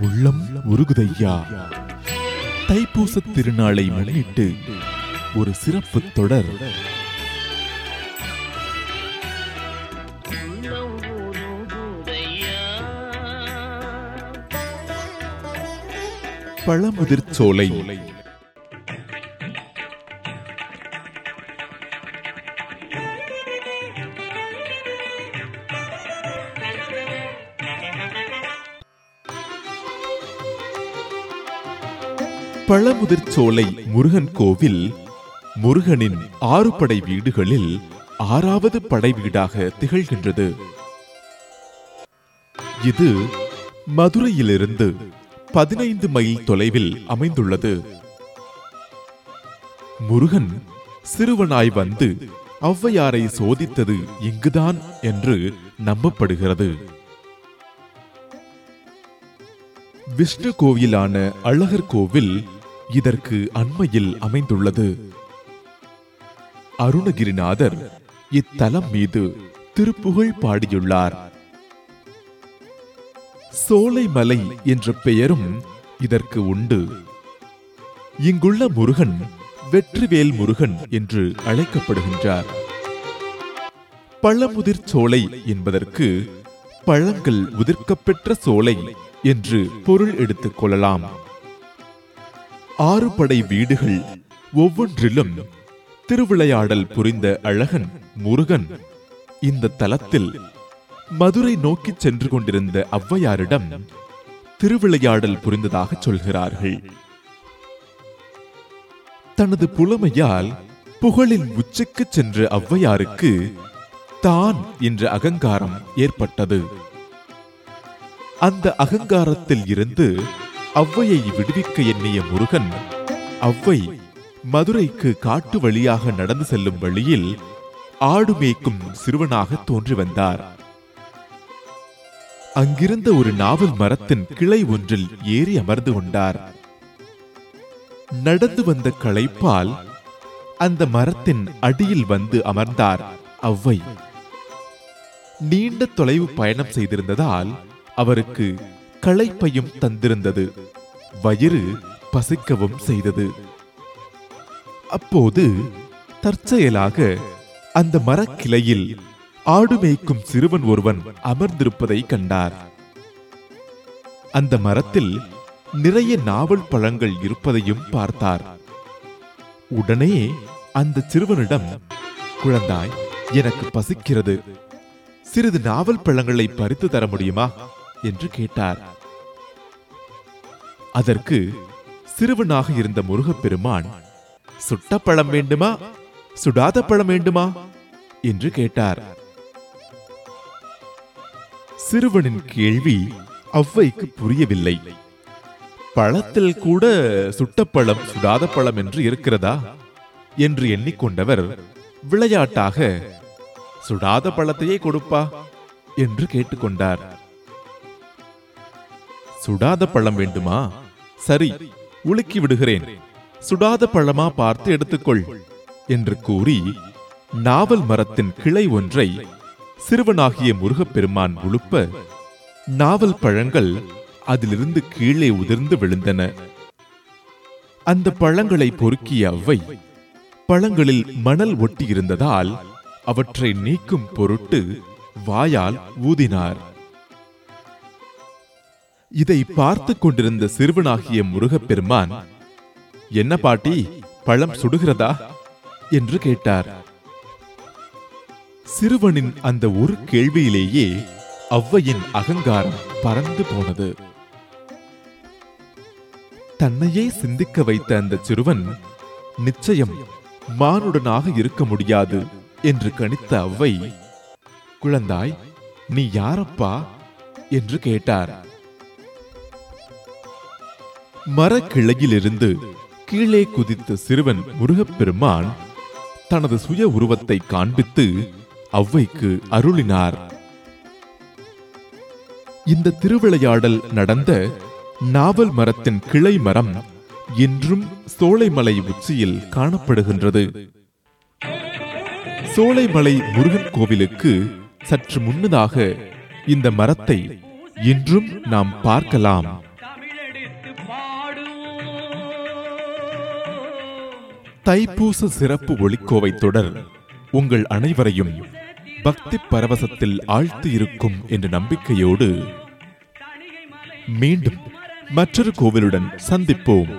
உள்ளம் உருகுதையா? தைப்பூச திருநாளை முன்னிட்டு ஒரு சிறப்பு தொடர். உள்ளம் பழமுதிர்ச்சோலை முருகன் கோவில் முருகனின் ஆறு படை வீடுகளில் ஆறாவது படை வீடாக திகழ்கின்றது. இது மதுரையிலிருந்து பதினைந்து மைல் தொலைவில் அமைந்துள்ளது. முருகன் சிறுவனாய் வந்து ஔவையாரை சோதித்தது இங்குதான் என்று நம்பப்படுகிறது. விஷ்ணு கோவிலான அழகர் கோவில் இதற்கு அண்மையில் அமைந்துள்ளது. அருணகிரிநாதர் இத்தலம் மீது திருப்புகழ் பாடியுள்ளார். சோலைமலை என்ற பெயரும் இதற்கு உண்டு. இங்குள்ள முருகன் வெற்றிவேல் முருகன் என்று அழைக்கப்படுகின்றார். பழமுதிர் சோலை என்பதற்கு பழங்கள் உதிர்க்கப்பெற்ற சோலை என்று பொருள் எடுத்துக் கொள்ளலாம். ஆறு படை வீடுகள் ஒவ்வொன்றிலும் திருவிளையாடல் புரிந்த அழகன் முருகன். இந்த தலத்தில் மதுரை நோக்கிச் சென்று கொண்டிருந்த ஔவையாரிடம் திருவிளையாடல் புரிந்ததாக சொல்கிறார்கள். தனது புலமையால் புகழின் உச்சிக்குச் சென்ற ஔவையாருக்கு தான் என்ற அகங்காரம் ஏற்பட்டது. அந்த அகங்காரத்தில் இருந்து ஔவையை விடுவிக்க எண்ணிய முருகன் அவ்வை மதுரைக்கு காட்டு வழியாக நடந்து செல்லும் வழியில் ஆடு மேய்க்கும் சிறுவனாக தோன்றி வந்தார். அங்கிருந்த ஒரு நாவல் மரத்தின் கிளை ஒன்றில் ஏறி அமர்ந்து கொண்டார். நடந்து வந்த களைப்பால் அந்த மரத்தின் அடியில் வந்து அமர்ந்தார் ஔவை நீண்ட தொலைவு பயணம் செய்திருந்ததால் அவருக்கு களைப்பையும் தந்திருந்தது. வயிறு பசிக்கவும் செய்தது. அப்போது தற்செயலாக அந்த மரக்கிளையில் ஆடு மேய்க்கும் சிறுவன் ஒருவன் அமர்ந்திருப்பதை கண்டார். அந்த மரத்தில் நிறைய நாவல் பழங்கள் இருப்பதையும் பார்த்தார். உடனே அந்த சிறுவனிடம் குழந்தாய் எனக்கு பசிக்கிறது. சிறிது நாவல் பழங்களை பறித்து தர முடியுமா? என்று கேட்டார். அதற்கு சிறுவனாக இருந்த முருகப்பெருமான் சுட்ட பழம் வேண்டுமா? சுடாத பழம் வேண்டுமா? என்று கேட்டார். சிறுவனின் கேள்வி அவ்வைக்கு புரியவில்லை. பழத்தில் கூட சுட்ட பழம் சுடாத பழம் என்று இருக்கிறதா? என்று எண்ணிக்கொண்டவர் விளையாட்டாக சுடாத பழத்தையே கொடுப்பா என்று கேட்டுக்கொண்டார். சுடாத பழம் வேண்டுமா? சரி உலுக்கி விடுகிறேன். சுடாத பழமா பார்த்து எடுத்துக்கொள் என்று கூறி நாவல் மரத்தின் கிளை ஒன்றை சிறுவனாகிய முருகப்பெருமான் உழுப்ப நாவல் பழங்கள் அதிலிருந்து கீழே உதிர்ந்து விழுந்தன. அந்த பழங்களை பொறுக்கிய அவ்வை பழங்களில் மணல் ஒட்டியிருந்ததால் அவற்றை நீக்கும் பொருட்டு வாயால் ஊதினார். இதை பார்த்து கொண்டிருந்த சிறுவனாகிய முருகப்பெருமான் என்ன பாட்டி பழம் சுடுகிறதா? என்று கேட்டார். சிறுவனின் அந்த ஒரு கேள்வியிலேயே அவ்வையின் அகங்காரம் பறந்து போனது. தன்னையே சிந்திக்க வைத்த அந்த சிறுவன் நிச்சயம் மானுடனாக இருக்க முடியாது என்று கணித்த ஔவை குழந்தாய் நீ யாரப்பா? என்று கேட்டார். மரக்கிளையிலிருந்து கீழே குதித்த சிறுவன் முருகப்பெருமான் தனது சுய உருவத்தை காண்பித்து அவ்வைக்கு அருளினார். இந்த திருவிளையாடல் நடந்த நாவல் மரத்தின் கிளை மரம் இன்றும் சோலைமலை உச்சியில் காணப்படுகின்றது. சோலைமலை முருகன் கோவிலுக்கு சற்று முன்னதாக இந்த மரத்தை இன்றும் நாம் பார்க்கலாம். தைப்பூச சிறப்பு ஒளிக்கோவை தொடர் உங்கள் அனைவரையும் பக்தி பரவசத்தில் ஆழ்த்தி இருக்கும் என்ற நம்பிக்கையோடு மீண்டும் மற்றொரு கோவிலுடன் சந்திப்போம்.